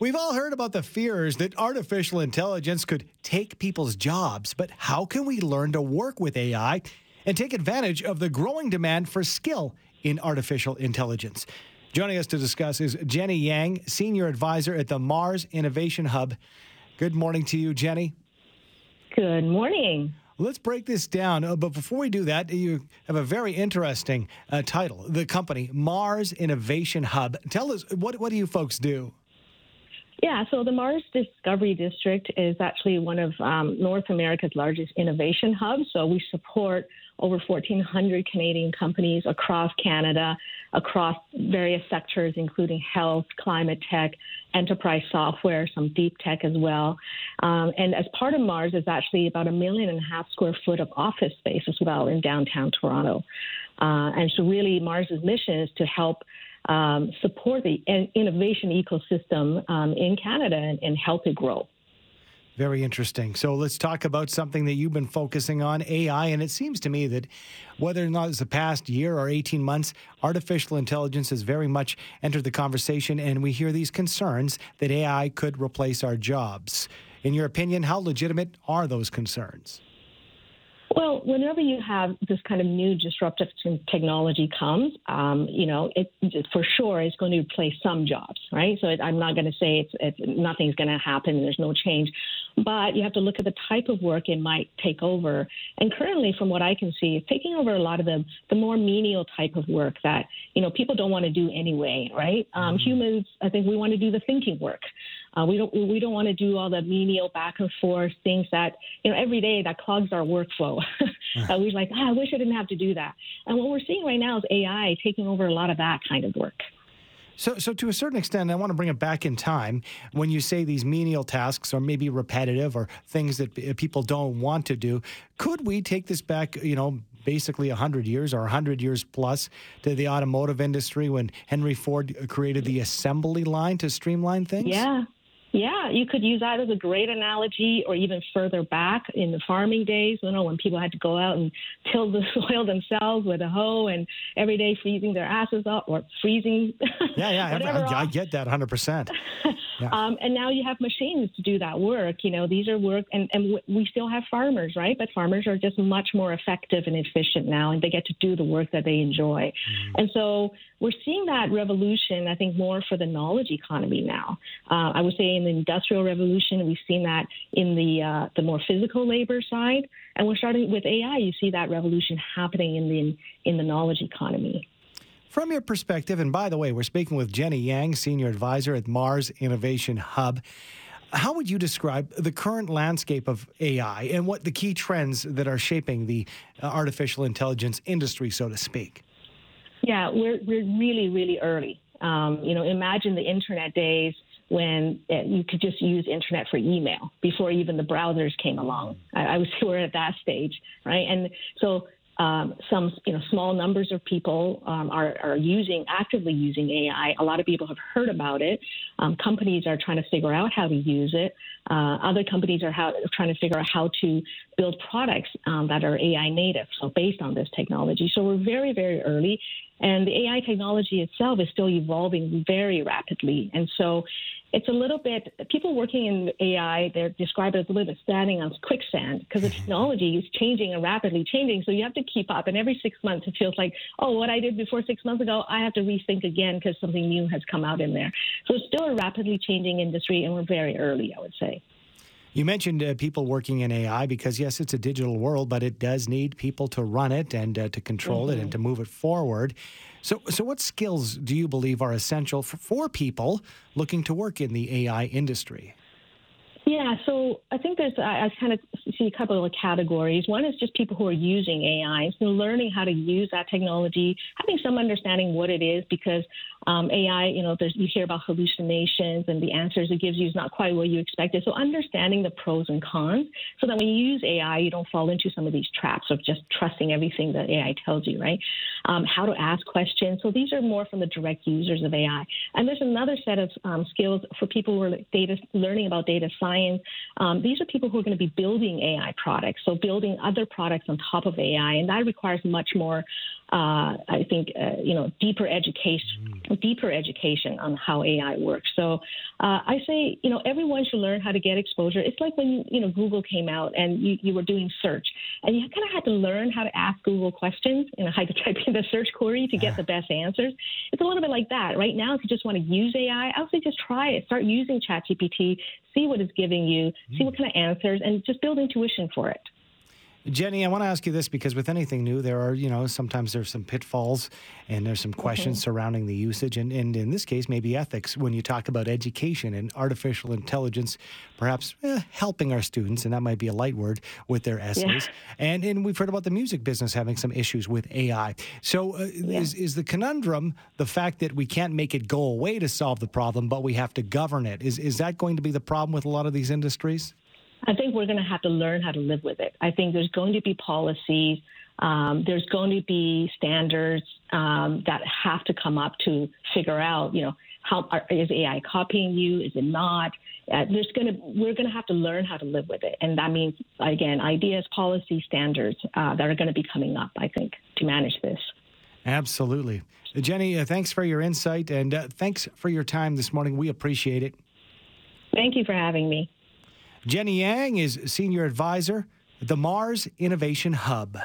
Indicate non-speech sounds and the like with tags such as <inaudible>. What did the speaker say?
We've all heard about the fears that artificial intelligence could take people's jobs, but how can we learn to work with AI and take advantage of the growing demand for skill in artificial intelligence? Joining us to discuss is Jenny Yang, Senior Advisor at the MaRS Innovation Hub. Good morning to you, Jenny. Good morning. Let's break this down. Uh, but before we do that, you have a very interesting uh, title the company, MaRS Innovation Hub. Tell us, what, what do you folks do? Yeah, so the MaRS Discovery District is actually one of um, North America's largest innovation hubs. So we support over 1,400 Canadian companies across Canada, across various sectors, including health, climate tech, enterprise software, some deep tech as well. Um, and as part of MaRS, is actually about a million and a half square foot of office space as well in downtown Toronto. Uh, and so, really, MaRS's mission is to help um, support the innovation ecosystem um, in Canada and, and help it grow. Very interesting. So let's talk about something that you've been focusing on AI. And it seems to me that whether or not it's the past year or 18 months, artificial intelligence has very much entered the conversation. And we hear these concerns that AI could replace our jobs. In your opinion, how legitimate are those concerns? Well, whenever you have this kind of new disruptive technology comes, um, you know, it, for sure is going to replace some jobs, right? So it, I'm not going to say it's, it's nothing's going to happen. There's no change, but you have to look at the type of work it might take over. And currently, from what I can see, it's taking over a lot of the the more menial type of work that you know people don't want to do anyway, right? Um, mm-hmm. Humans, I think we want to do the thinking work. Uh, we don't we don't want to do all the menial back and forth things that you know every day that clogs our workflow. <laughs> uh, we're like, ah, I wish I didn't have to do that. And what we're seeing right now is AI taking over a lot of that kind of work. So, so to a certain extent, I want to bring it back in time. When you say these menial tasks are maybe repetitive or things that people don't want to do, could we take this back? You know, basically 100 years or 100 years plus to the automotive industry when Henry Ford created the assembly line to streamline things? Yeah, yeah, you could use that as a great analogy, or even further back in the farming days, you know, when people had to go out and till the <laughs> soil themselves with a hoe and every day freezing their asses off or freezing. <laughs> Yeah, yeah, I, I, get that 100%. <laughs> Yeah. Um, and now you have machines to do that work. You know, these are work, and, and we still have farmers, right? But farmers are just much more effective and efficient now, and they get to do the work that they enjoy. Mm-hmm. And so we're seeing that revolution, I think, more for the knowledge economy now. Uh, I would say in the industrial revolution, we've seen that in the uh, the more physical labor side, and we're starting with AI. You see that revolution happening in the in the knowledge economy. From your perspective, and by the way, we're speaking with Jenny Yang, Senior Advisor at MaRS Innovation Hub. How would you describe the current landscape of AI and what the key trends that are shaping the uh, artificial intelligence industry, so to speak? Yeah, we're, we're really, really early. Um, you know, imagine the internet days when uh, you could just use internet for email before even the browsers came along. I, I was <laughs> we're at that stage, right? And so um, some you know small numbers of people um, are, are using actively using AI. A lot of people have heard about it. Um, companies are trying to figure out how to use it. Uh, other companies are how, trying to figure out how to build products um, that are AI native, so based on this technology. So we're very very early, and the AI technology itself is still evolving very rapidly. And so it's a little bit people working in AI they describe it as a little bit standing on quicksand because the <laughs> technology is changing and rapidly changing. So you have to keep up. And every six months, it feels like, oh, what I did before six months ago, I have to rethink again because something new has come out in there. So it's still a rapidly changing industry, and we're very early, I would say. You mentioned uh, people working in AI because, yes, it's a digital world, but it does need people to run it and uh, to control mm-hmm. it and mm-hmm. to move it forward. So, so what skills do you believe are essential for, for people looking to work in the AI industry? Yeah, so I think there's I, I kind of see a couple of categories. One is just people who are using AI, so learning how to use that technology, having some understanding what it is, because um, AI, you know, there's, you hear about hallucinations and the answers it gives you is not quite what you expected. So understanding the pros and cons, so that when you use AI, you don't fall into some of these traps of just trusting everything that AI tells you, right? Um, how to ask questions. So these are more from the direct users of AI. And there's another set of um, skills for people who are data learning about data science. Um, these are people who are going to be building AI products, so building other products on top of AI, and that requires much more uh, I think, uh, you know, deeper education, mm. deeper education on how AI works. So uh, I say, you know, everyone should learn how to get exposure. It's like when, you know, Google came out and you, you were doing search and you kind of had to learn how to ask Google questions, you know, how to type in the search query to get the best answers. It's a little bit like that. Right now, if you just want to use AI, I would say just try it. Start using ChatGPT, see what it's giving you, see what kind of answers, and just build intuition for it. Jenny, I want to ask you this because with anything new, there are, you know, sometimes there's some pitfalls and there's some questions mm-hmm. surrounding the usage. And, and in this case, maybe ethics when you talk about education and artificial intelligence, perhaps eh, helping our students, and that might be a light word, with their essays. Yeah. And, and we've heard about the music business having some issues with AI. So uh, yeah. is, is the conundrum the fact that we can't make it go away to solve the problem, but we have to govern it? Is, is that going to be the problem with a lot of these industries? I think we're going to have to learn how to live with it. I think there's going to be policies, um, there's going to be standards um, that have to come up to figure out, you know, how are, is AI copying you? Is it not? Uh, there's going to we're going to have to learn how to live with it, and that means again ideas, policy, standards uh, that are going to be coming up. I think to manage this. Absolutely, Jenny. Uh, thanks for your insight and uh, thanks for your time this morning. We appreciate it. Thank you for having me. Jenny Yang is Senior Advisor at the MaRS Innovation Hub.